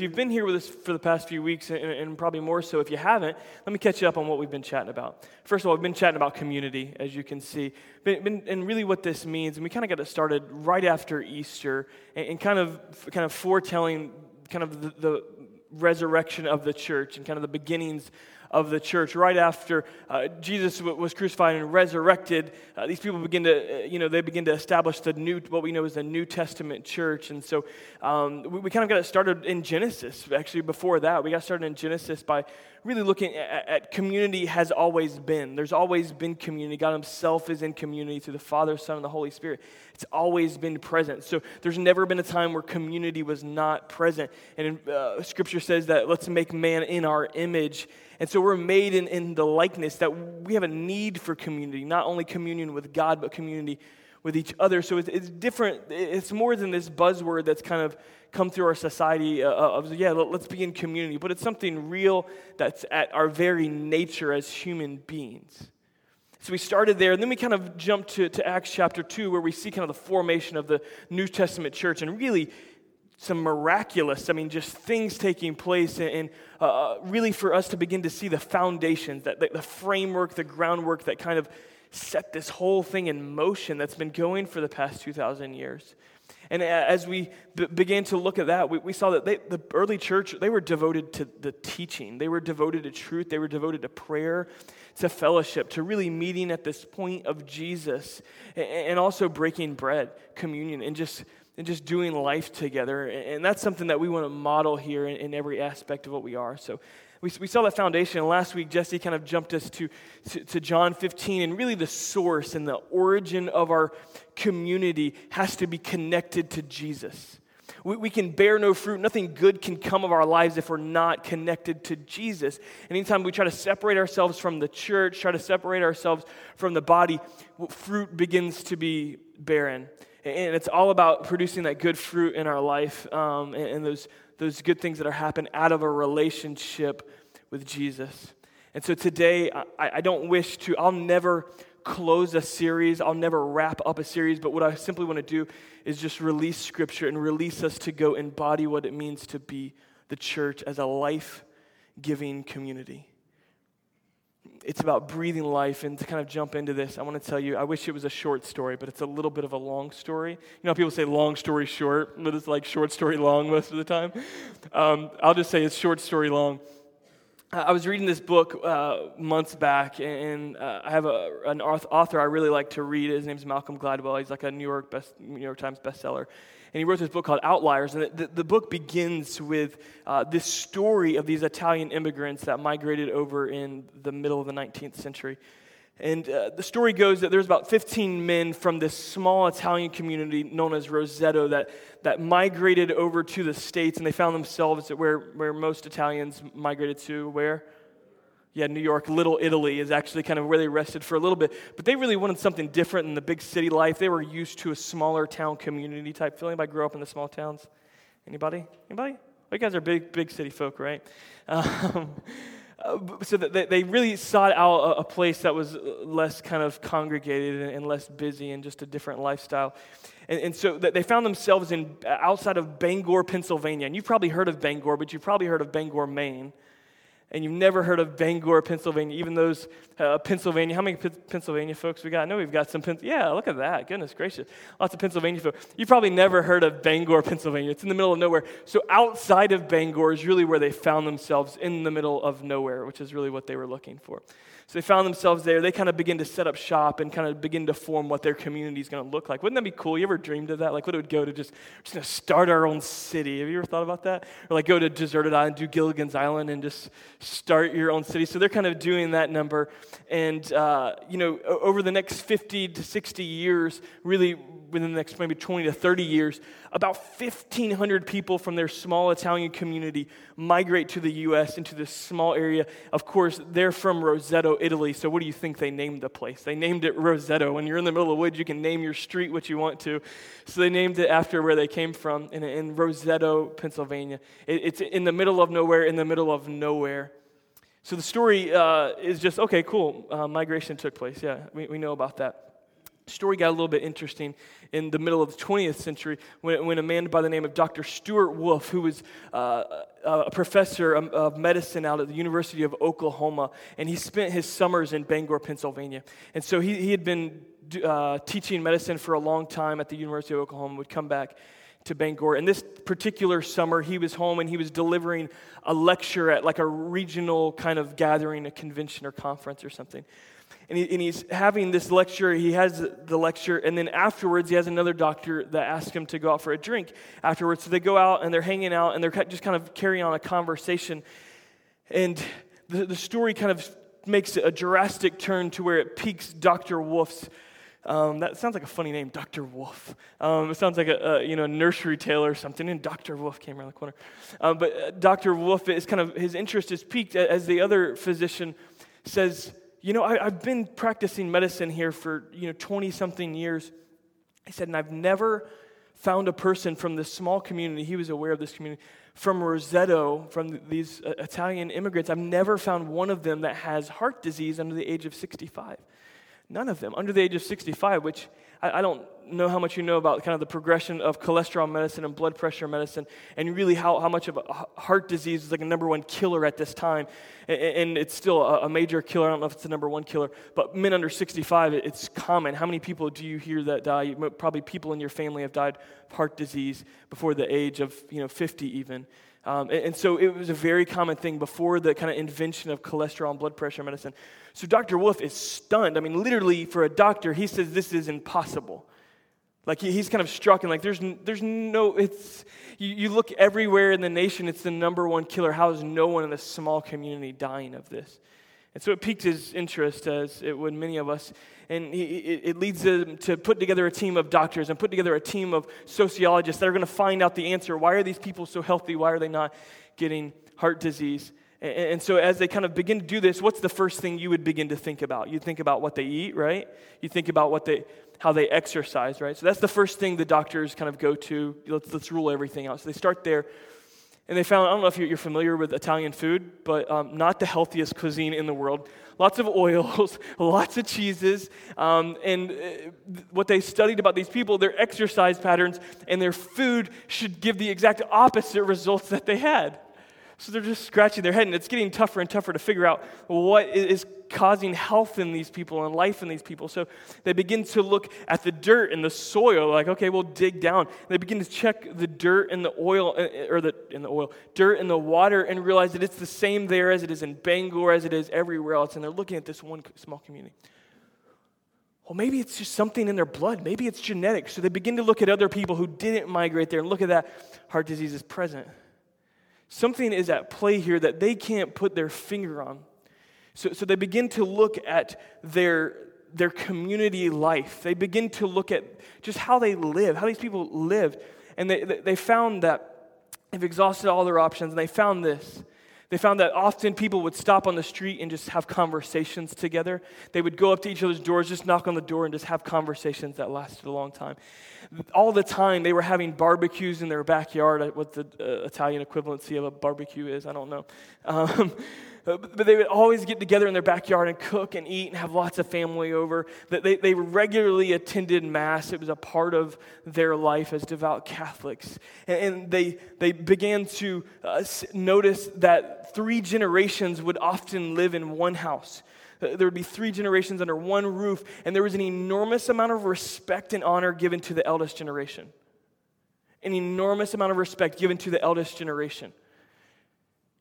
if you've been here with us for the past few weeks, and, and, probably more so if you haven't, let me catch you up on what we've been chatting about. First of all, we've been chatting about community, as you can see, been, been, and really what this means. And we kind of got it started right after Easter, and, and kind of kind of foretelling kind of the, the resurrection of the church and kind of the beginnings of the church. Right after uh, Jesus was crucified and resurrected, uh, these people begin to, uh, you know, they begin to establish the new, what we know as the New Testament church. And so um, we, we, kind of got it started in Genesis. Actually, before that, we got started in Genesis by really looking at, at community has always been. There's always been community. God Himself is in community through the Father, Son, and the Holy Spirit. It's always been present. So there's never been a time where community was not present. And uh, Scripture says that let's make man in our image. And so we're made in, in the likeness that we have a need for community, not only communion with God, but community with each other. So it's, it's different. It's more than this buzzword that's kind of come through our society uh, uh of, yeah, let's be in community, but it's something real that's at our very nature as human beings. So we started there, and then we kind of jumped to, to Acts chapter 2, where we see kind of the formation of the New Testament church. And really, some miraculous, I mean, just things taking place, and, uh, uh, really for us to begin to see the foundations, that, the, framework, the groundwork that kind of set this whole thing in motion that's been going for the past 2,000 years. And as we b- began to look at that, we, we saw that they, the early church, they were devoted to the teaching. They were devoted to truth. They were devoted to prayer, to fellowship, to really meeting at this point of Jesus, and, and also breaking bread, communion, and just and just doing life together. And that's something that we want to model here in, in every aspect of what we are. So we, we saw that foundation. Last week, Jesse kind of jumped us to, to, to John 15, and really the source and the origin of our community has to be connected to Jesus. We, we can bear no fruit. Nothing good can come of our lives if we're not connected to Jesus. Anytime we try to separate ourselves from the church, try to separate ourselves from the body, fruit begins to be barren and it's all about producing that good fruit in our life um, and, and, those, those good things that are happening out of a relationship with Jesus. And so today, I, I don't wish to, I'll never close a series, I'll never wrap up a series, but what I simply want to do is just release scripture and release us to go embody what it means to be the church as a life giving community it's about breathing life. And to kind of jump into this, I want to tell you, I wish it was a short story, but it's a little bit of a long story. You know, people say long story short, but it's like short story long most of the time. Um, I'll just say it's short story long. I was reading this book uh, months back, and uh, I have a, an author I really like to read. His name's Malcolm Gladwell. He's like a New York, best, New York Times bestseller and he wrote this book called Outliers. And the, the book begins with uh, this story of these Italian immigrants that migrated over in the middle of the 19th century. And uh, the story goes that there's about 15 men from this small Italian community known as Roseto that, that migrated over to the States, and they found themselves where, where most Italians migrated to, where? Yeah, New York, Little Italy is actually kind of where they rested for a little bit. But they really wanted something different in the big city life. They were used to a smaller town community type feeling. Anybody grew up in the small towns? Anybody? Anybody? Well, you guys are big, big city folk, right? Um, uh, so they really sought out a place that was less kind of congregated and less busy and just a different lifestyle. And, and so they found themselves in outside of Bangor, Pennsylvania. And you've probably heard of Bangor, but you've probably heard of Bangor, Maine and you've never heard of Bangor, Pennsylvania, even those uh, Pennsylvania, how many P- Pennsylvania folks we got? I know we've got some, Pen- yeah, look at that, goodness gracious. Lots of Pennsylvania folks. You've probably never heard of Bangor, Pennsylvania. It's in the middle of nowhere. So outside of Bangor is really where they found themselves in the middle of nowhere, which is really what they were looking for. So they found themselves there. They kind of begin to set up shop and kind of begin to form what their community is going to look like. Wouldn't that be cool? You ever dreamed of that? Like, what it would go to just, just going to start our own city. Have you ever thought about that? Or like go to deserted island, do Gilligan's Island, and just start your own city. So they're kind of doing that number. And, uh, you know, over the next 50 to 60 years, really within the next maybe 20 to 30 years, about 1,500 people from their small Italian community migrate to the U.S. into this small area. Of course, they're from Roseto, Italy. So, what do you think they named the place? They named it Roseto. When you're in the middle of the woods, you can name your street what you want to. So, they named it after where they came from in, in Roseto, Pennsylvania. It, it's in the middle of nowhere, in the middle of nowhere. So, the story uh, is just okay, cool. Uh, migration took place. Yeah, we, we know about that story got a little bit interesting in the middle of the 20th century when, when a man by the name of Dr. Stewart Wolf, who was uh, a professor of medicine out at the University of Oklahoma, and he spent his summers in Bangor, Pennsylvania. And so he, he had been uh, teaching medicine for a long time at the University of Oklahoma, would come back to Bangor. And this particular summer, he was home and he was delivering a lecture at like a regional kind of gathering, a convention or conference or something. And, he, and he's having this lecture. He has the lecture, and then afterwards, he has another doctor that asks him to go out for a drink afterwards. So they go out and they're hanging out and they're just kind of carrying on a conversation. And the, the story kind of makes a drastic turn to where it piques Dr. Wolf's um, that sounds like a funny name, Dr. Wolf. Um, it sounds like a, a, you know nursery tale or something. And Dr. Wolf came around the corner. Um, but uh, Dr. Wolf is kind of his interest is piqued as the other physician says, you know, I, I've been practicing medicine here for you know 20 something years. He said, and I've never found a person from this small community. He was aware of this community from Roseto, from these uh, Italian immigrants. I've never found one of them that has heart disease under the age of 65. None of them under the age of 65, which I, I, don't know how much you know about kind of the progression of cholesterol medicine and blood pressure medicine, and really how, how much of heart disease is like a number one killer at this time. And, and it's still a, a, major killer. I don't know if it's the number one killer, but men under 65, it's common. How many people do you hear that die? Probably people in your family have died of heart disease before the age of you know 50 even. Um, and, and, so it was a very common thing before the kind of invention of cholesterol and blood pressure medicine. So Dr. Wolf is stunned. I mean, literally, for a doctor, he says this is impossible. Like he, he's kind of struck and like there's, there's no, it's, you, you look everywhere in the nation, it's the number one killer. How is no one in this small community dying of this? And so it piqued his interest, as it would many of us. And he, it, leads him to put together a team of doctors and put together a team of sociologists that are going to find out the answer. Why are these people so healthy? Why are they not getting heart disease? And, and so, as they kind of begin to do this, what's the first thing you would begin to think about? You think about what they eat, right? You think about what they, how they exercise, right? So that's the first thing the doctors kind of go to. Let's, let's rule everything out. So they start there. And they found, I don't know if you're familiar with Italian food, but um, not the healthiest cuisine in the world. Lots of oils, lots of cheeses. Um, and uh, what they studied about these people, their exercise patterns and their food should give the exact opposite results that they had. So they're just scratching their head, and it's getting tougher and tougher to figure out what is causing health in these people and life in these people. So they begin to look at the dirt and the soil, like, okay, we'll dig down. And they begin to check the dirt and the oil, uh, or the in the oil, dirt and the water, and realize that it's the same there as it is in Bangor, as it is everywhere else. And they're looking at this one small community. Well, maybe it's just something in their blood. Maybe it's genetic. So they begin to look at other people who didn't migrate there and look at that. Heart disease is present. Something is at play here that they can't put their finger on. So, so they begin to look at their, their community life. They begin to look at just how they live, how these people lived. And they, they found that they've exhausted all their options, and they found this. They found that often people would stop on the street and just have conversations together. They would go up to each other's doors, just knock on the door, and just have conversations that lasted a long time all the time they were having barbecues in their backyard. What the uh, Italian equivalency of a barbecue is, I don't know. Um, but they would always get together in their backyard and cook and eat and have lots of family over. They, they regularly attended Mass. It was a part of their life as devout Catholics. And they, they began to uh, notice that three generations would often live in one house. There would be three generations under one roof, and there was an enormous amount of respect and honor given to the eldest generation. An enormous amount of respect given to the eldest generation.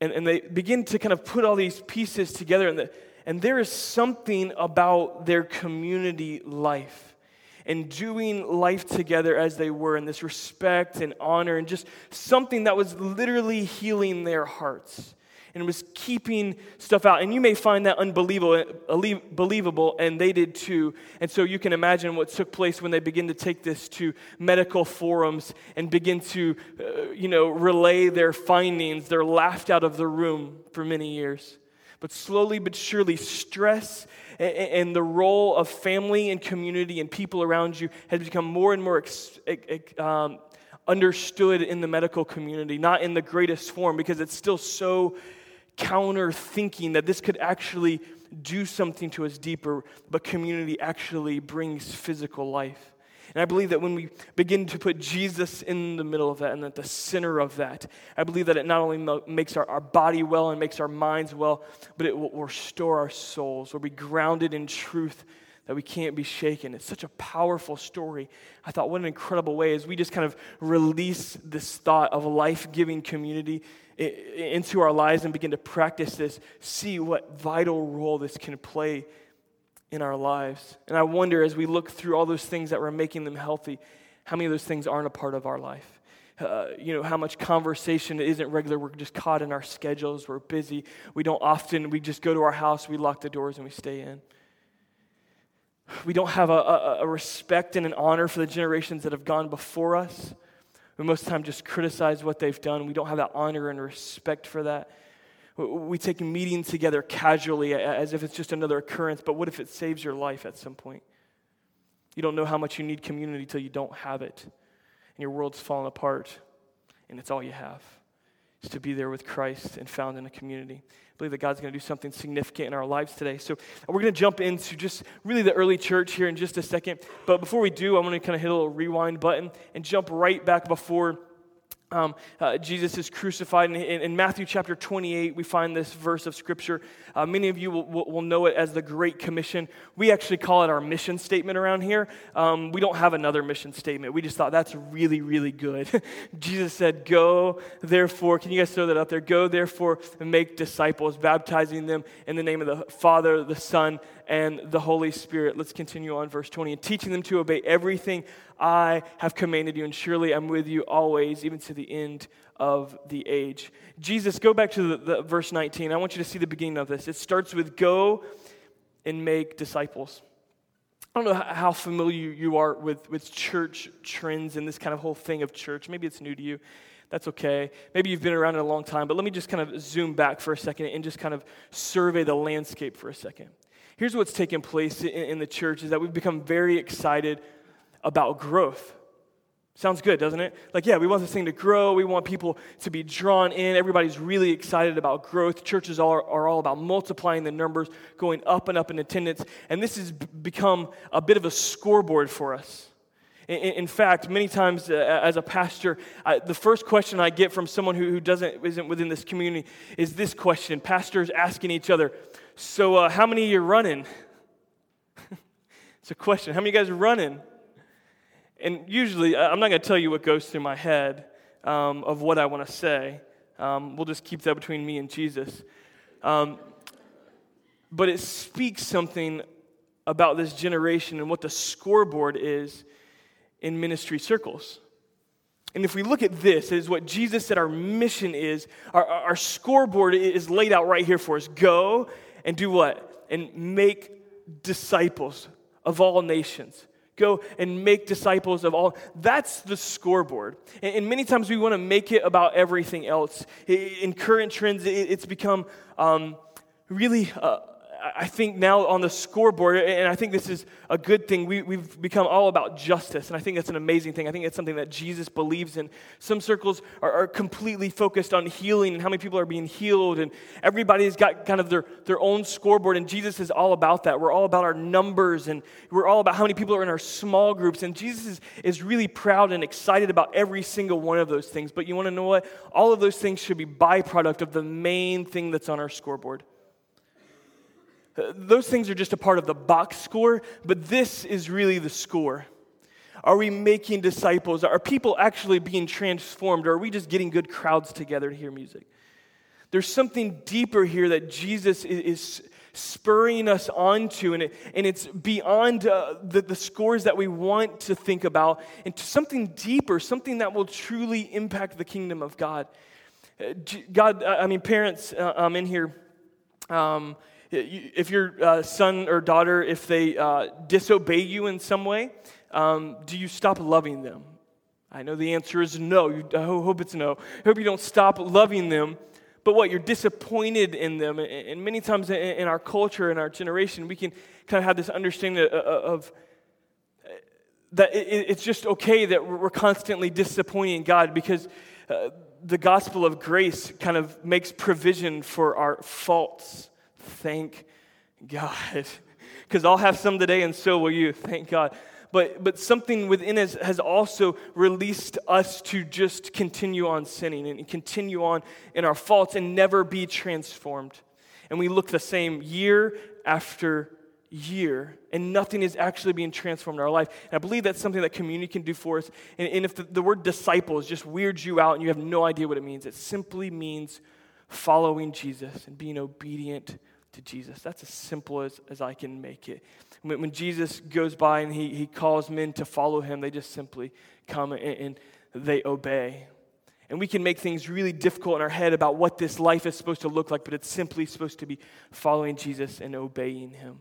And, and they begin to kind of put all these pieces together, and, the, and there is something about their community life and doing life together as they were, in this respect and honor, and just something that was literally healing their hearts and was keeping stuff out. And you may find that unbelievable, believable, and they did too. And so you can imagine what took place when they begin to take this to medical forums and begin to, uh, you know, relay their findings. They're laughed out of the room for many years. But slowly but surely, stress and the role of family and community and people around you has become more and more um, understood in the medical community, not in the greatest form, because it's still so counter thinking that this could actually do something to us deeper, but community actually brings physical life. And I believe that when we begin to put Jesus in the middle of that and at the center of that, I believe that it not only makes our, our body well and makes our minds well, but it will restore our souls. We'll be grounded in truth that we can't be shaken. It's such a powerful story. I thought, what an incredible way as we just kind of release this thought of life giving community into our lives and begin to practice this, see what vital role this can play in our lives. And I wonder as we look through all those things that were making them healthy, how many of those things aren't a part of our life? Uh, you know, how much conversation isn't regular. We're just caught in our schedules. We're busy. We don't often, we just go to our house, we lock the doors, and we stay in. We don't have a, a, a respect and an honor for the generations that have gone before us. We most of the time just criticize what they've done. We don't have that honor and respect for that. We take meetings together casually as if it's just another occurrence, but what if it saves your life at some point? You don't know how much you need community till you don't have it, and your world's falling apart, and it's all you have is to be there with Christ and found in a community. I believe that God's going to do something significant in our lives today. So we're going to jump into just really the early church here in just a second. But before we do, I'm going to kind of hit a little rewind button and jump right back before um, uh, Jesus is crucified. In, in, in, Matthew chapter 28, we find this verse of scripture. Uh, many of you will, will, know it as the Great Commission. We actually call it our mission statement around here. Um, we don't have another mission statement. We just thought that's really, really good. Jesus said, Go, therefore, can you guys throw that up there? Go, therefore, and make disciples, baptizing them in the name of the Father, the Son, and the Holy Spirit. Let's continue on, verse 20. And teaching them to obey everything I have commanded you, and surely I'm with you always, even to the end of the age. Jesus, go back to the, the verse 19. I want you to see the beginning of this. It starts with go and make disciples. I don't know how familiar you are with, with church trends and this kind of whole thing of church. Maybe it's new to you. That's okay. Maybe you've been around it a long time, but let me just kind of zoom back for a second and just kind of survey the landscape for a second. Here's what's taken place in, in the church is that we've become very excited about growth. Sounds good, doesn't it? Like, yeah, we want this thing to grow. We want people to be drawn in. Everybody's really excited about growth. Churches are, are all about multiplying the numbers, going up and up in attendance. And this has become a bit of a scoreboard for us. In, in fact, many times uh, as a pastor, I, the first question I get from someone who, who doesn't, isn't within this community is this question Pastors asking each other, so, uh, how many of you running? it's a question. How many of you guys are running? And usually, I'm not going to tell you what goes through my head um, of what I want to say. Um, we'll just keep that between me and Jesus. Um, but it speaks something about this generation and what the scoreboard is in ministry circles. And if we look at this, is what Jesus said our mission is, our, our scoreboard is laid out right here for us. Go and do what? And make disciples of all nations. Go and make disciples of all. That's the scoreboard. And, many times we want to make it about everything else. In current trends, it's become um, really uh, I think now on the scoreboard, and I think this is a good thing, we, we've become all about justice. And I think that's an amazing thing. I think it's something that Jesus believes in. Some circles are, are, completely focused on healing and how many people are being healed. And everybody's got kind of their, their own scoreboard. And Jesus is all about that. We're all about our numbers and we're all about how many people are in our small groups. And Jesus is, is really proud and excited about every single one of those things. But you want to know what? All of those things should be byproduct of the main thing that's on our scoreboard. Those things are just a part of the box score, but this is really the score. Are we making disciples? Are people actually being transformed? Or are we just getting good crowds together to hear music? There's something deeper here that Jesus is spurring us onto, and, and it's beyond uh, the, scores that we want to think about, and something deeper, something that will truly impact the kingdom of God. Uh, God, I mean, parents uh, um, in here, um, if your uh, son or daughter, if they uh, disobey you in some way, um, do you stop loving them? I know the answer is no. You, I hope it's no. I hope you don't stop loving them. But what? You're disappointed in them. And many times in our culture, in our generation, we can kind of have this understanding of that it's just okay that we're constantly disappointing God because uh, the gospel of grace kind of makes provision for our faults. Thank God. Because I'll have some today, and so will you. Thank God. but, but something within us has also released us to just continue on sinning and continue on in our faults and never be transformed. And we look the same year after year, and nothing is actually being transformed in our life. And I believe that's something that community can do for us. And, and if the, the word disciples just weirds you out and you have no idea what it means, it simply means following Jesus and being obedient to Jesus. That's as simple as, as I can make it. When, when Jesus goes by and he, he calls men to follow him, they just simply come and, and they obey. And we can make things really difficult in our head about what this life is supposed to look like, but it's simply supposed to be following Jesus and obeying him.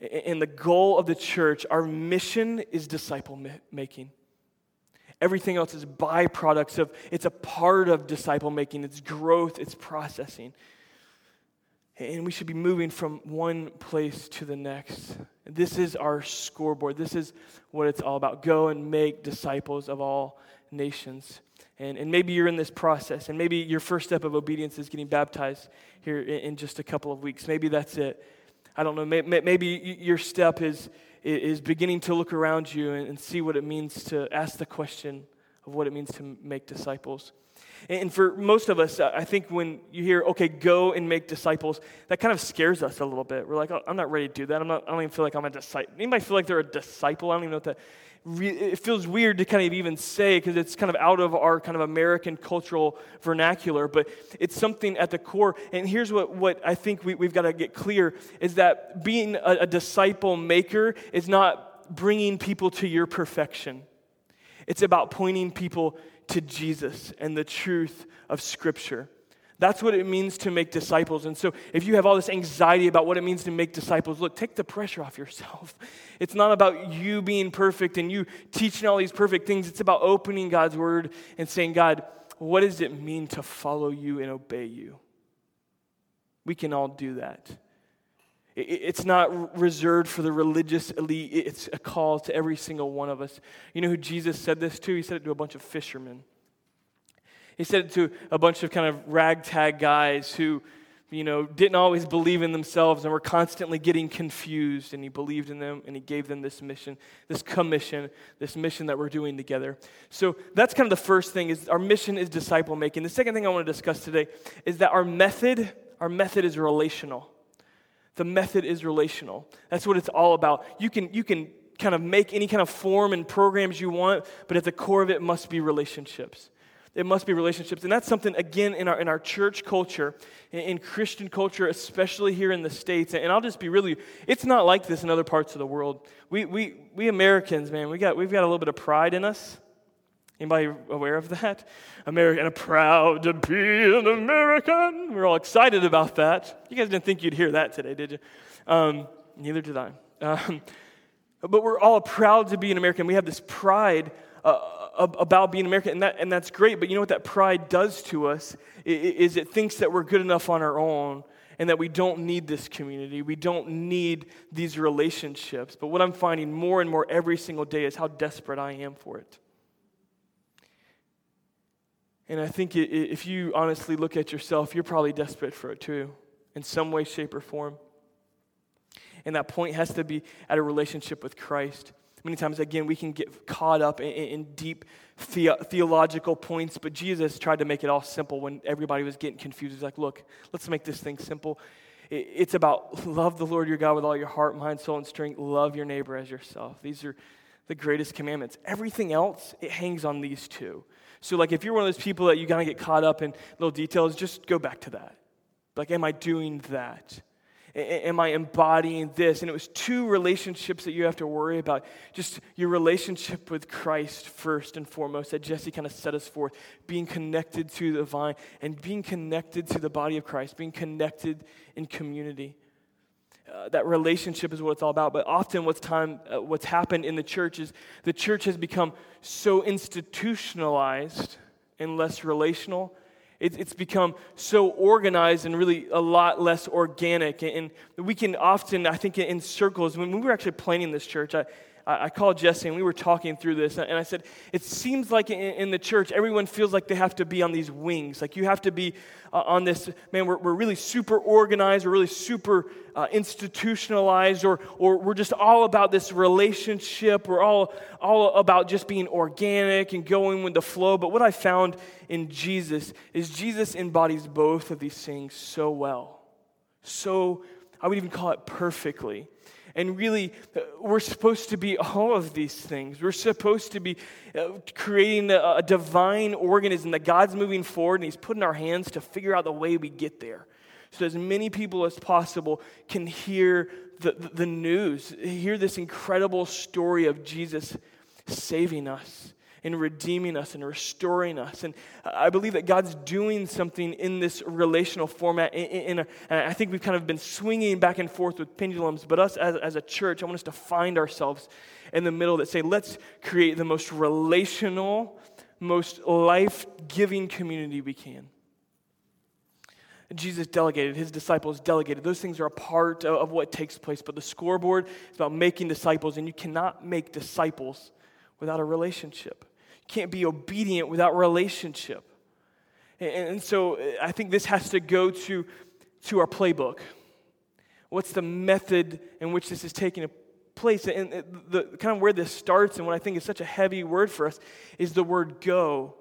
And the goal of the church, our mission is disciple making. Everything else is byproducts of, it's a part of disciple making, it's growth, it's processing. And we should be moving from one place to the next. This is our scoreboard. This is what it's all about. Go and make disciples of all nations. And, and maybe you're in this process, and maybe your first step of obedience is getting baptized here in, in just a couple of weeks. Maybe that's it. I don't know. Maybe, maybe your step is, is beginning to look around you and, and see what it means to ask the question of what it means to make disciples. And for most of us, uh, I think when you hear, okay, go and make disciples, that kind of scares us a little bit. We're like, oh, I'm not ready to do that. I'm not, I don't even feel like I'm a disciple. Anybody feel like they're a disciple? I don't even know what that, it feels weird to kind of even say because it's kind of out of our kind of American cultural vernacular, but it's something at the core. And here's what, what I think we, we've got to get clear is that being a, a disciple maker is not bringing people to your perfection. It's about pointing people to Jesus and the truth of Scripture. That's what it means to make disciples. And so, if you have all this anxiety about what it means to make disciples, look, take the pressure off yourself. It's not about you being perfect and you teaching all these perfect things. It's about opening God's word and saying, God, what does it mean to follow you and obey you? We can all do that. It's not reserved for the religious elite, it's a call to every single one of us. You know who Jesus said this to? He said it to a bunch of fishermen. He said it to a bunch of kind of ragtag guys who, you know, didn't always believe in themselves and were constantly getting confused. And he believed in them and he gave them this mission, this commission, this mission that we're doing together. So that's kind of the first thing is our mission is disciple making. The second thing I want to discuss today is that our method, our method is relational. The method is relational. That's what it's all about. You can, you can kind of make any kind of form and programs you want, but at the core of it must be relationships. It must be relationships. And that's something, again, in our, in our church culture, in, in, Christian culture, especially here in the States. And I'll just be really, it's not like this in other parts of the world. We, we, we Americans, man, we got, we've got a little bit of pride in us. Anybody aware of that? American, proud to be an American. We're all excited about that. You guys didn't think you'd hear that today, did you? Um, neither did I. Um, but we're all proud to be an American. We have this pride uh, about being American, and, that, and that's great. But you know what that pride does to us is it thinks that we're good enough on our own and that we don't need this community. We don't need these relationships. But what I'm finding more and more every single day is how desperate I am for it. And I think if you honestly look at yourself, you're probably desperate for it too, in some way, shape, or form. And that point has to be at a relationship with Christ. Many times, again, we can get caught up in, in deep the- theological points, but Jesus tried to make it all simple when everybody was getting confused. He's like, look, let's make this thing simple. It's about love the Lord your God with all your heart, mind, soul, and strength. Love your neighbor as yourself. These are the greatest commandments. Everything else, it hangs on these two. So, like, if you're one of those people that you kind of get caught up in little details, just go back to that. Like, am I doing that? Am I embodying this? And it was two relationships that you have to worry about. Just your relationship with Christ, first and foremost, that Jesse kind of set us forth. Being connected to the vine and being connected to the body of Christ, being connected in community. Uh, that relationship is what it's all about. But often, what's time, uh, what's happened in the church is the church has become so institutionalized and less relational it, it's become so organized and really a lot less organic. And we can often, I think, in circles, when we were actually planning this church, I, I, called Jesse and we were talking through this, and I said, It seems like in, in the church, everyone feels like they have to be on these wings. Like you have to be uh, on this, man, we're, we're really super organized, we're really super uh, institutionalized, or, or we're just all about this relationship. We're all, all about just being organic and going with the flow. But what I found in Jesus is Jesus embodies both of these things so well. So, I would even call it perfectly. And really, uh, we're supposed to be all of these things. We're supposed to be uh, creating a, divine organism that God's moving forward and He's putting our hands to figure out the way we get there. So, as many people as possible can hear the, the news, hear this incredible story of Jesus saving us in redeeming us and restoring us. And I believe that God's doing something in this relational format. In, in a, and I think we've kind of been swinging back and forth with pendulums, but us as, as a church, I want us to find ourselves in the middle that say, let's create the most relational, most life giving community we can. Jesus delegated, his disciples delegated. Those things are a part of, of what takes place. But the scoreboard is about making disciples, and you cannot make disciples without a relationship can't be obedient without relationship. And, and so uh, I think this has to go to, to our playbook. What's the method in which this is taking place? And the, kind of where this starts, and what I think is such a heavy word for us, is the word go.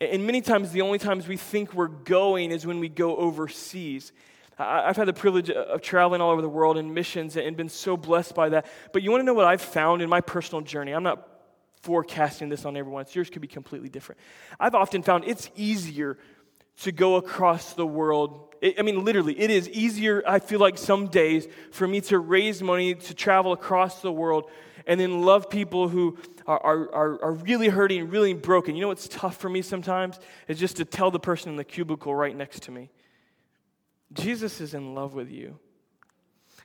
And many times, the only times we think we're going is when we go overseas. I've had the privilege of traveling all over the world in missions and been so blessed by that. But you want to know what I've found in my personal journey? I'm not forecasting this on everyone. It's yours could be completely different. I've often found it's easier to go across the world. I mean, literally, it is easier, I feel like, some days for me to raise money to travel across the world and then love people who are, are, are really hurting, really broken. You know what's tough for me sometimes? Is just to tell the person in the cubicle right next to me Jesus is in love with you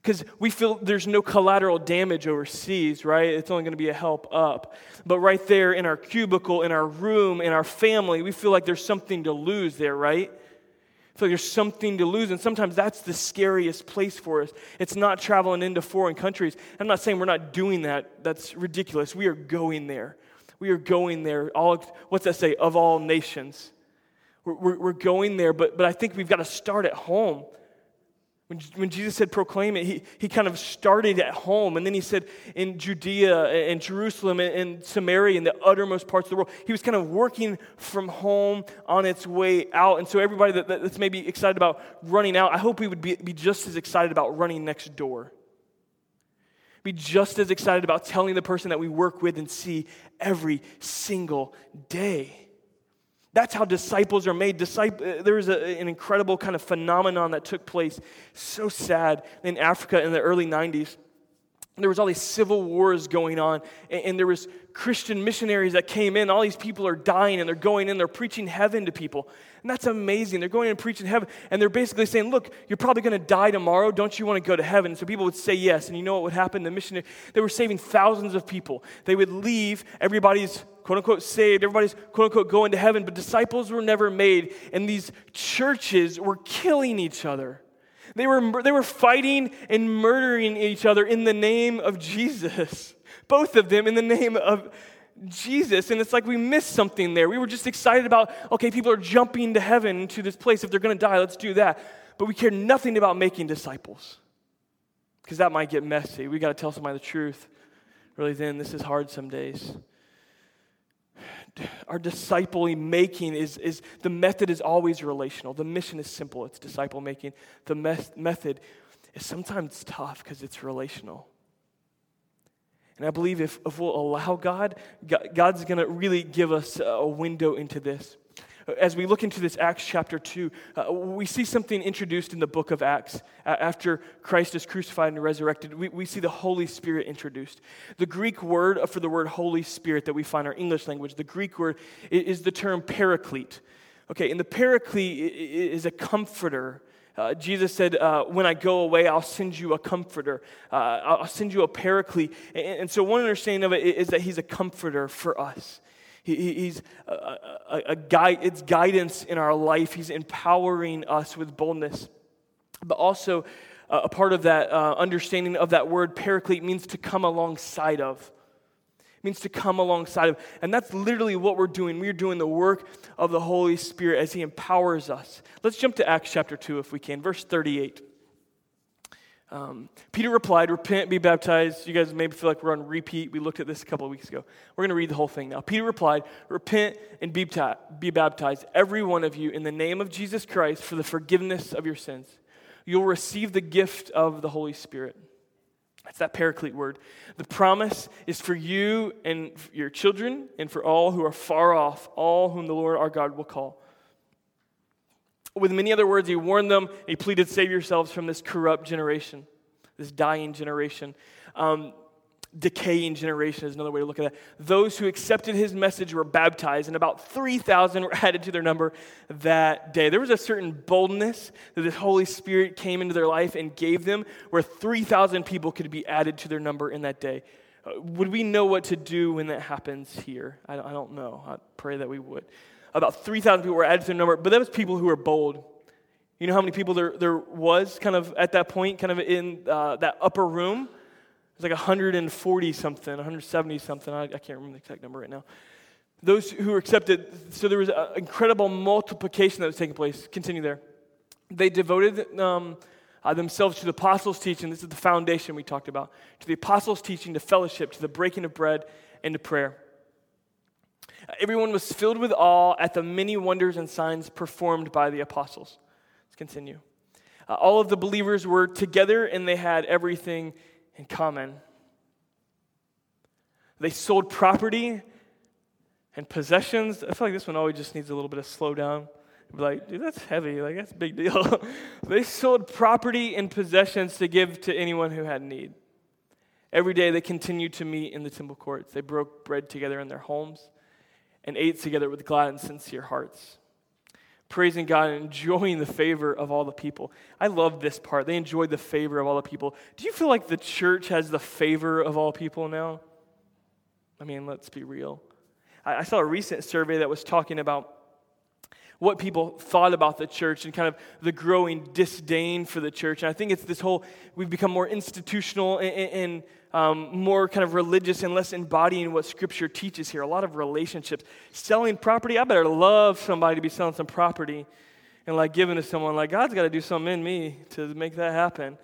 because we feel there's no collateral damage overseas, right? It's only going to be a help up. But right there in our cubicle, in our room, in our family, we feel like there's something to lose there, right? feel like there's something to lose, and sometimes that's the scariest place for us. It's not traveling into foreign countries. I'm not saying we're not doing that. That's ridiculous. We are going there. We are going there. All what's that say? Of all nations, we're, we're, we're going there. But but I think we've got to start at home. When, when Jesus said proclaim it, he, he kind of started at home. And then he said in Judea and Jerusalem and, Samaria and the uttermost parts of the world. He was kind of working from home on its way out. And so, everybody that, that's maybe excited about running out, I hope we would be, be just as excited about running next door. Be just as excited about telling the person that we work with and see every single day. That's how disciples are made. Disciple, uh, there was a, an incredible kind of phenomenon that took place, so sad, in Africa in the early 90s. There was all these civil wars going on, and, and there was Christian missionaries that came in. All these people are dying, and they're going in, they're preaching heaven to people. And that's amazing. They're going in and preaching heaven, and they're basically saying, Look, you're probably going to die tomorrow. Don't you want to go to heaven? So people would say yes. And you know what would happen? The missionary, they were saving thousands of people. They would leave, everybody's quote unquote saved, everybody's quote unquote going to heaven, but disciples were never made, and these churches were killing each other. They were, they were fighting and murdering each other in the name of Jesus. Both of them in the name of Jesus. And it's like we missed something there. We were just excited about, okay, people are jumping to heaven to this place. If they're going to die, let's do that. But we care nothing about making disciples because that might get messy. We got to tell somebody the truth. Really, then, this is hard some days our disciple making is, is the method is always relational. The mission is simple, it's disciple making. The me- method is sometimes tough because it's relational. And I believe if, if we'll allow God God's going to really give us a window into this as we look into this Acts chapter 2, uh, we see something introduced in the book of Acts. Uh, after Christ is crucified and resurrected, we, we see the Holy Spirit introduced. The Greek word for the word Holy Spirit that we find in our English language, the Greek word is the term paraclete. Okay, and the paraclete is a comforter. Uh, Jesus said, uh, When I go away, I'll send you a comforter. Uh, I'll send you a paraclete. And, and, so, one understanding of it is that he's a comforter for us. He, he's a, a, a guide, it's guidance in our life. He's empowering us with boldness. But also, uh, a part of that uh, understanding of that word paraclete means to come alongside of. Means to come alongside of. And that's literally what we're doing. We're doing the work of the Holy Spirit as He empowers us. Let's jump to Acts chapter 2 if we can, verse 38. Um, Peter replied, Repent, be baptized. You guys maybe feel like we're on repeat. We looked at this a couple of weeks ago. We're going to read the whole thing now. Peter replied, Repent and be, be baptized, every one of you, in the name of Jesus Christ for the forgiveness of your sins. You'll receive the gift of the Holy Spirit. That's that paraclete word. The promise is for you and your children and for all who are far off, all whom the Lord our God will call. With many other words, he warned them, he pleaded, Save yourselves from this corrupt generation, this dying generation. Um, decaying generation is another way to look at that. Those who accepted his message were baptized, and about 3,000 were added to their number that day. There was a certain boldness that the Holy Spirit came into their life and gave them, where 3,000 people could be added to their number in that day. Uh, would we know what to do when that happens here? I don't know. I pray that we would about 3,000 people were added to the number, but that was people who were bold. You know how many people there, there was kind of at that point, kind of in uh, that upper room? It was like 140 something, 170 something. I, I can't remember the exact number right now. Those who were accepted, so there was an incredible multiplication that was taking place. Continue there. They devoted um, uh, themselves to the apostles' teaching. This is the foundation we talked about. To the apostles' teaching, to fellowship, to the breaking of bread, and to prayer. Everyone was filled with awe at the many wonders and signs performed by the apostles. Let's continue. Uh, all of the believers were together and they had everything in common. They sold property and possessions. I feel like this one always just needs a little bit of slowdown. Be like, dude, that's heavy. Like, that's a big deal. they sold property and possessions to give to anyone who had need. Every day they continued to meet in the temple courts. They broke bread together in their homes and ate together with glad and sincere hearts, praising God and enjoying the favor of all the people. I love this part. They enjoyed the favor of all the people. Do you feel like the church has the favor of all people now? I mean, let's be real. I, saw a recent survey that was talking about what people thought about the church and kind of the growing disdain for the church. And I think it's this whole, we've become more institutional and, and um, more kind of religious and less embodying what Scripture teaches here. A lot of relationships. Selling property, I better love somebody to be selling some property and like giving to someone. Like, God's got to do something in me to make that happen.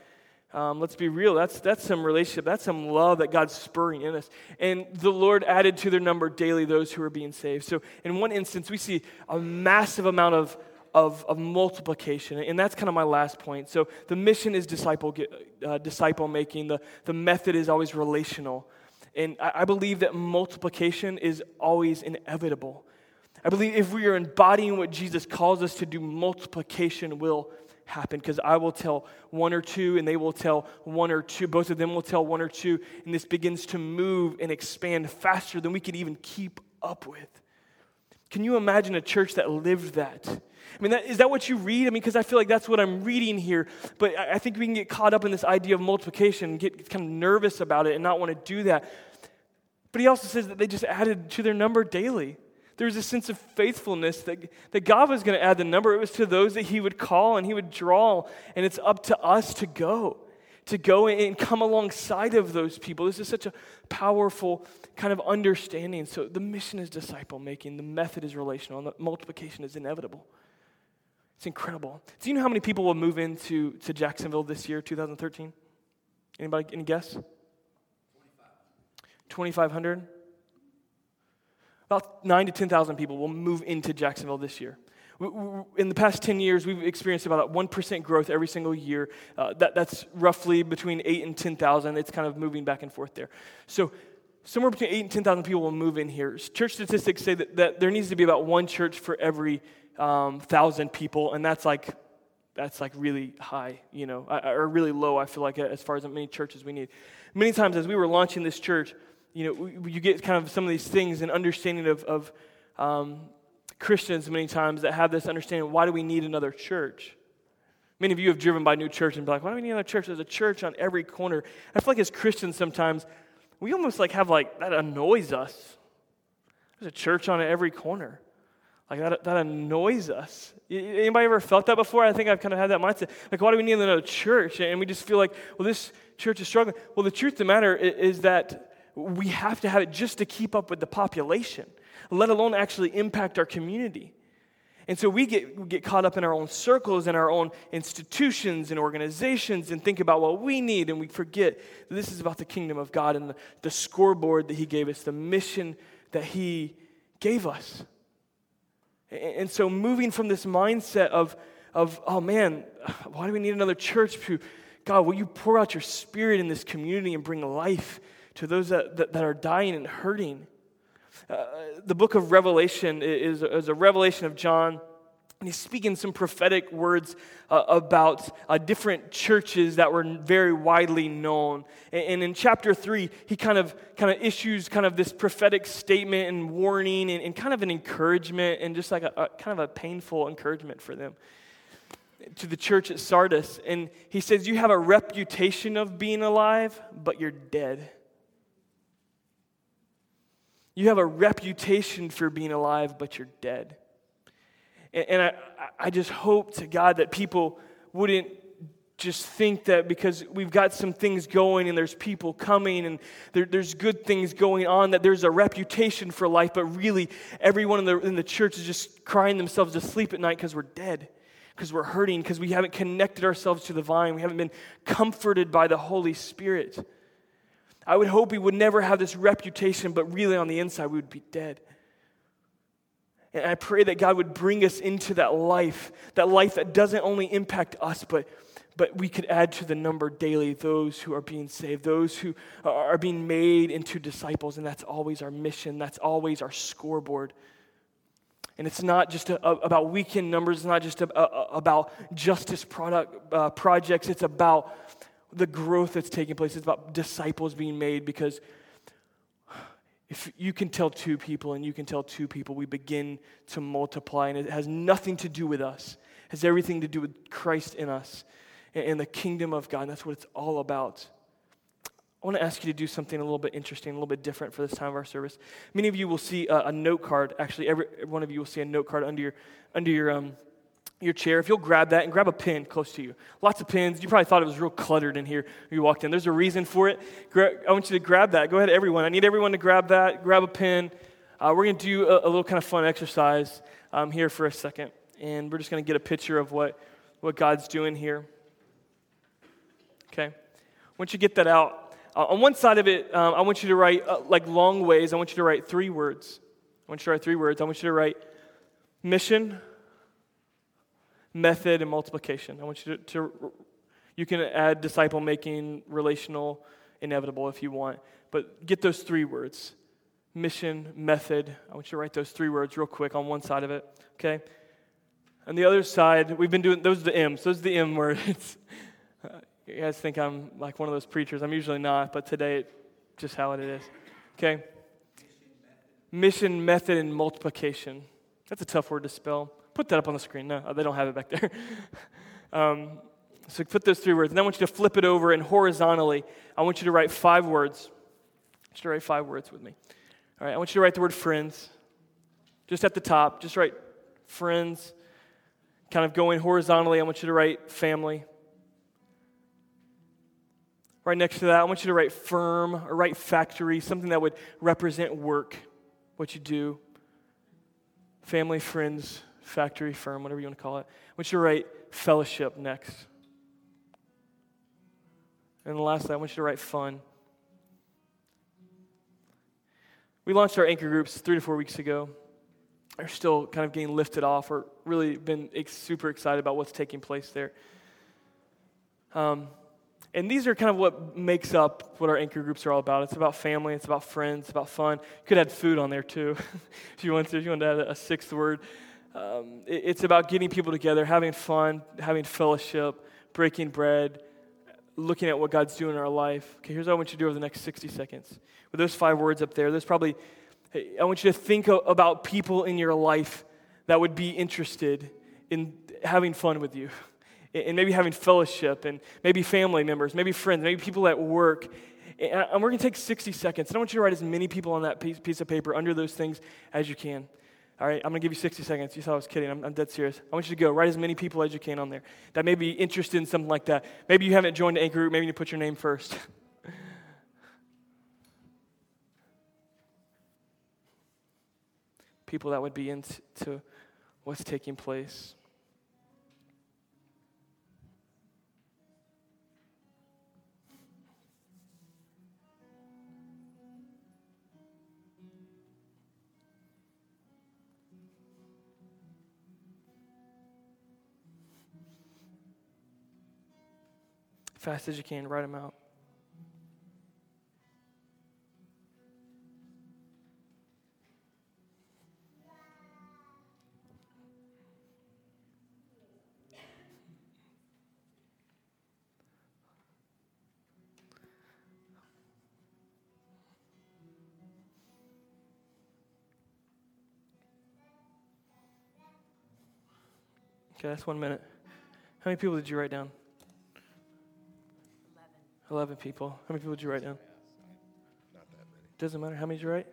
Um, let's be real. That's, that's some relationship. That's some love that God's spurring in us. And the Lord added to their number daily those who are being saved. So, in one instance, we see a massive amount of of, of multiplication. And that's kind of my last point. So the mission is disciple, uh, disciple making, the, the method is always relational. And I, I believe that multiplication is always inevitable. I believe if we are embodying what Jesus calls us to do, multiplication will happen because I will tell one or two and they will tell one or two. Both of them will tell one or two, and this begins to move and expand faster than we could even keep up with. Can you imagine a church that lived that? I mean, that, is that what you read? I mean, because I feel like that's what I'm reading here. But I, I think we can get caught up in this idea of multiplication and get kind of nervous about it and not want to do that. But he also says that they just added to their number daily. There was a sense of faithfulness that, that God was going to add the number. It was to those that he would call and he would draw. And it's up to us to go, to go and come alongside of those people. This is such a powerful kind of understanding. So the mission is disciple making, the method is relational, and the multiplication is inevitable. It's incredible. Do you know how many people will move into to Jacksonville this year, 2013? Anybody, any guess? 2,500? About 9 to 10,000 people will move into Jacksonville this year. In the past 10 years, we've experienced about 1% growth every single year. Uh, that, that's roughly between 8 and 10,000. It's kind of moving back and forth there. So, somewhere between 8 and 10,000 people will move in here. Church statistics say that, that there needs to be about one church for every um, thousand people, and that's like that's like really high, you know, or really low. I feel like as far as many churches we need. Many times, as we were launching this church, you know, you get kind of some of these things and understanding of, of um, Christians many times that have this understanding. Why do we need another church? Many of you have driven by new church and be like, why do we need another church? There's a church on every corner. I feel like as Christians sometimes we almost like have like that annoys us. There's a church on every corner. Like that, that annoys us. Anybody ever felt that before? I think I've kind of had that mindset. Like, why do we need another church? And we just feel like, well, this church is struggling. Well, the truth of the matter is that we have to have it just to keep up with the population, let alone actually impact our community. And so we get, we get caught up in our own circles and our own institutions and organizations and think about what we need, and we forget that this is about the kingdom of God and the, the scoreboard that He gave us, the mission that He gave us. And, and so moving from this mindset of, of, oh man, why do we need another church? To, God, will you pour out your spirit in this community and bring life to those that, that, that are dying and hurting? Uh, the book of Revelation is, is, a revelation of John. And he's speaking some prophetic words uh, about uh, different churches that were very widely known. And, and, in chapter three, he kind of kind of issues kind of this prophetic statement and warning and, and kind of an encouragement and just like a, a kind of a painful encouragement for them to the church at Sardis. And he says, You have a reputation of being alive, but you're dead. You have a reputation for being alive, but you're dead. And, and I, I just hope to God that people wouldn't just think that because we've got some things going and there's people coming and there, there's good things going on, that there's a reputation for life, but really everyone in the, in the church is just crying themselves to sleep at night because we're dead, because we're hurting, because we haven't connected ourselves to the vine, we haven't been comforted by the Holy Spirit. I would hope we would never have this reputation, but really on the inside, we would be dead. And I pray that God would bring us into that life, that life that doesn't only impact us, but, but we could add to the number daily those who are being saved, those who are being made into disciples. And that's always our mission, that's always our scoreboard. And it's not just a, a, about weekend numbers, it's not just a, about justice product, uh, projects, it's about the growth that's taking place. It's about disciples being made because if you can tell two people and you can tell two people, we begin to multiply. And it has nothing to do with us, it has everything to do with Christ in us and the kingdom of God. And that's what it's all about. I want to ask you to do something a little bit interesting, a little bit different for this time of our service. Many of you will see a, a note card. Actually, every, every, one of you will see a note card under your, under your um, your chair, if you'll grab that and grab a pen close to you. Lots of pens. You probably thought it was real cluttered in here when you walked in. There's a reason for it. I want you to grab that. Go ahead, everyone. I need everyone to grab that. Grab a pen. Uh, we're going to do a, a, little kind of fun exercise um, here for a second. And we're just going to get a picture of what, what God's doing here. Okay? Once you get that out, uh, on one side of it, um, I want you to write, uh, like long ways, I want you to write three words. I want you to write three words. I want you to write mission, method and multiplication. I want you to, to you can add disciple making, relational, inevitable if you want, but get those three words mission, method. I want you to write those three words real quick on one side of it, okay? On the other side, we've been doing those are the M's. Those are the M words. Uh, you guys think I'm like one of those preachers. I'm usually not, but today it's just how it is. Okay? Mission, method, and multiplication. That's a tough word to spell. Put that up on the screen. No, they don't have it back there. um, so put those three words. And I want you to flip it over and horizontally, I want you to write five words. I want you to write five words with me. All right, I want you to write the word friends. Just at the top, just write friends. Kind of going horizontally, I want you to write family. Right next to that, I want you to write firm or write factory, something that would represent work, what you do. Family, friends, factory, firm, whatever you want to call it. I want you to write fellowship next. And lastly, I want you to write fun. We launched our anchor groups three to four weeks ago. They're still kind of getting lifted off. We're really been super excited about what's taking place there. Um, and these are kind of what makes up what our anchor groups are all about. It's about family, it's about friends, it's about fun. You could add food on there too, if you want to. If you want to add a sixth word, um, it, it's about getting people together, having fun, having fellowship, breaking bread, looking at what God's doing in our life. Okay, here's what I want you to do over the next 60 seconds. With those five words up there, there's probably, I want you to think about people in your life that would be interested in having fun with you. And maybe having fellowship, and maybe family members, maybe friends, maybe people at work. And we're going to take 60 seconds. And I want you to write as many people on that piece of paper under those things as you can. All right, I'm going to give you 60 seconds. You thought I was kidding. I'm, I'm, dead serious. I want you to go write as many people as you can on there that may be interested in something like that. Maybe you haven't joined Anchor Group. Maybe you put your name first. people that would be into what's taking place. Fast as you can, write them out. Okay, that's one minute. How many people did you write down? 11 people. How many people did you write down? Not that many. Doesn't matter. How many did you write?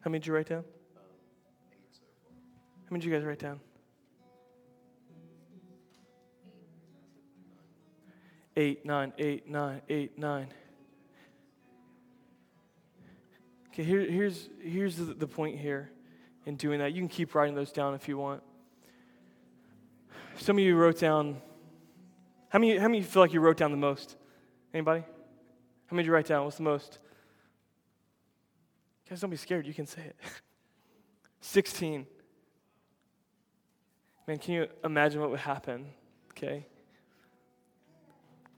How many did you write down? Um, how many did you guys write down? Eight, nine, eight, nine, eight, nine. Okay, here, here's, here's the, the point here in doing that. You can keep writing those down if you want. Some of you wrote down, how many, how many feel like you wrote down the most? Anybody? How many did you write down? What's the most? Guys, don't be scared. You can say it. 16. Man, can you imagine what would happen? Okay.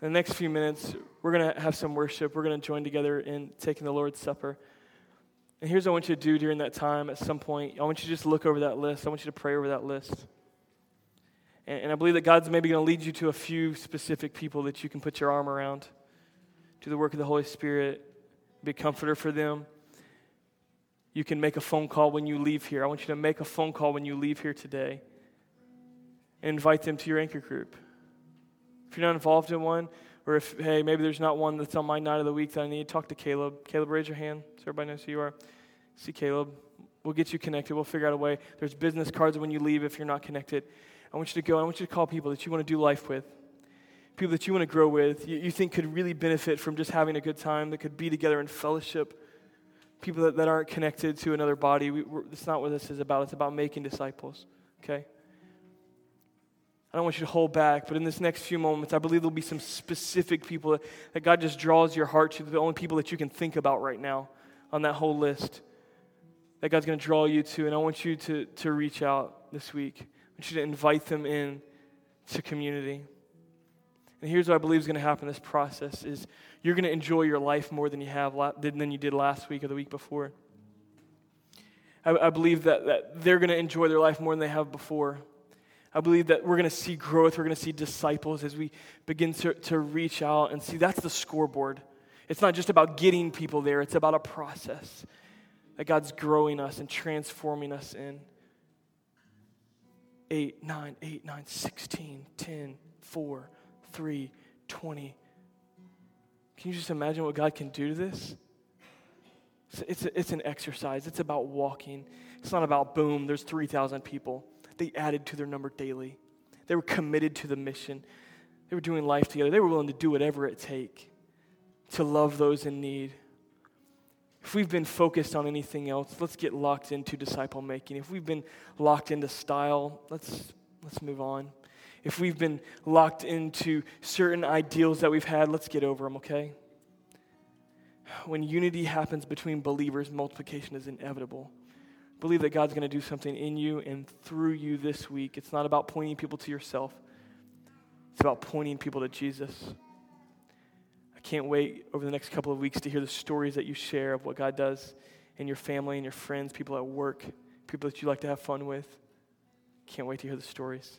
In the next few minutes, we're going to have some worship. We're going to join together in taking the Lord's Supper. And here's what I want you to do during that time at some point. I want you to just look over that list. I want you to pray over that list. And, and I believe that God's maybe going to lead you to a few specific people that you can put your arm around do the work of the Holy Spirit, be a comforter for them. You can make a phone call when you leave here. I want you to make a phone call when you leave here today and invite them to your anchor group. If you're not involved in one, or if, hey, maybe there's not one that's on my night of the week that I need, talk to Caleb. Caleb, raise your hand so everybody knows who you are. See Caleb. We'll get you connected. We'll figure out a way. There's business cards when you leave if you're not connected. I want you to go. I want you to call people that you want to do life with people that you want to grow with, you, you think could really benefit from just having a good time, that could be together in fellowship, people that, that aren't connected to another body. We, that's not what this is about. It's about making disciples, okay? I don't want you to hold back, but in this next few moments, I believe there'll be some specific people that, that God just draws your heart to, the only people that you can think about right now on that whole list that God's going to draw you to. And I want you to, to reach out this week. I want you to invite them in to community. And here's what I believe is going to happen in this process is you're going to enjoy your life more than you have than you did last week or the week before. I, I believe that, that they're going to enjoy their life more than they have before. I believe that we're going to see growth. We're going to see disciples as we begin to, to reach out and see that's the scoreboard. It's not just about getting people there, it's about a process that God's growing us and transforming us in. 8, 9, 8, 9, 16, 10, 4, 3 20. Can you just imagine what God can do to this? It's, it's, an exercise. It's about walking. It's not about, boom, there's 3,000 people. They added to their number daily. They were committed to the mission. They were doing life together. They were willing to do whatever it take to love those in need. If we've been focused on anything else, let's get locked into disciple making. If we've been locked into style, let's let's move on if we've been locked into certain ideals that we've had, let's get over them, okay? When unity happens between believers, multiplication is inevitable. Believe that God's going to do something in you and through you this week. It's not about pointing people to yourself, it's about pointing people to Jesus. I can't wait over the next couple of weeks to hear the stories that you share of what God does in your family and your friends, people at work, people that you like to have fun with. Can't wait to hear the stories.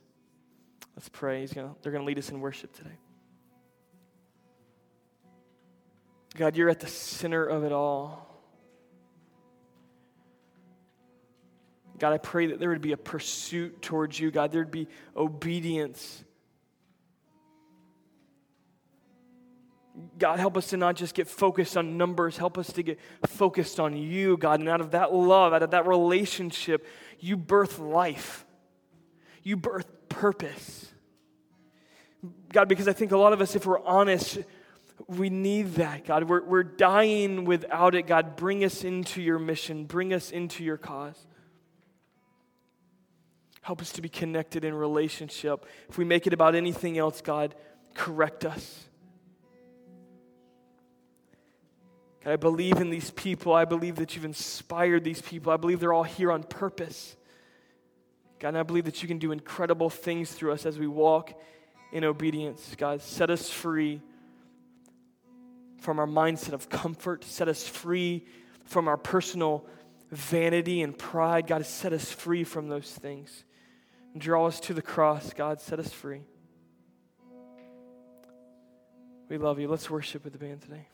Let's pray. Gonna, they're going to lead us in worship today. God, you're at the center of it all. God, I pray that there would be a pursuit towards you. God, there'd be obedience. God, help us to not just get focused on numbers. Help us to get focused on you, God. And out of that love, out of that relationship, you birth life. You birth purpose. God, because I think a lot of us, if we're honest, we need that, God. We're, we're dying without it, God. Bring us into your mission, bring us into your cause. Help us to be connected in relationship. If we make it about anything else, God, correct us. God, I believe in these people. I believe that you've inspired these people. I believe they're all here on purpose. God, and I believe that you can do incredible things through us as we walk in obedience. God, set us free from our mindset of comfort, set us free from our personal vanity and pride. God, set us free from those things. Draw us to the cross. God, set us free. We love you. Let's worship with the band today.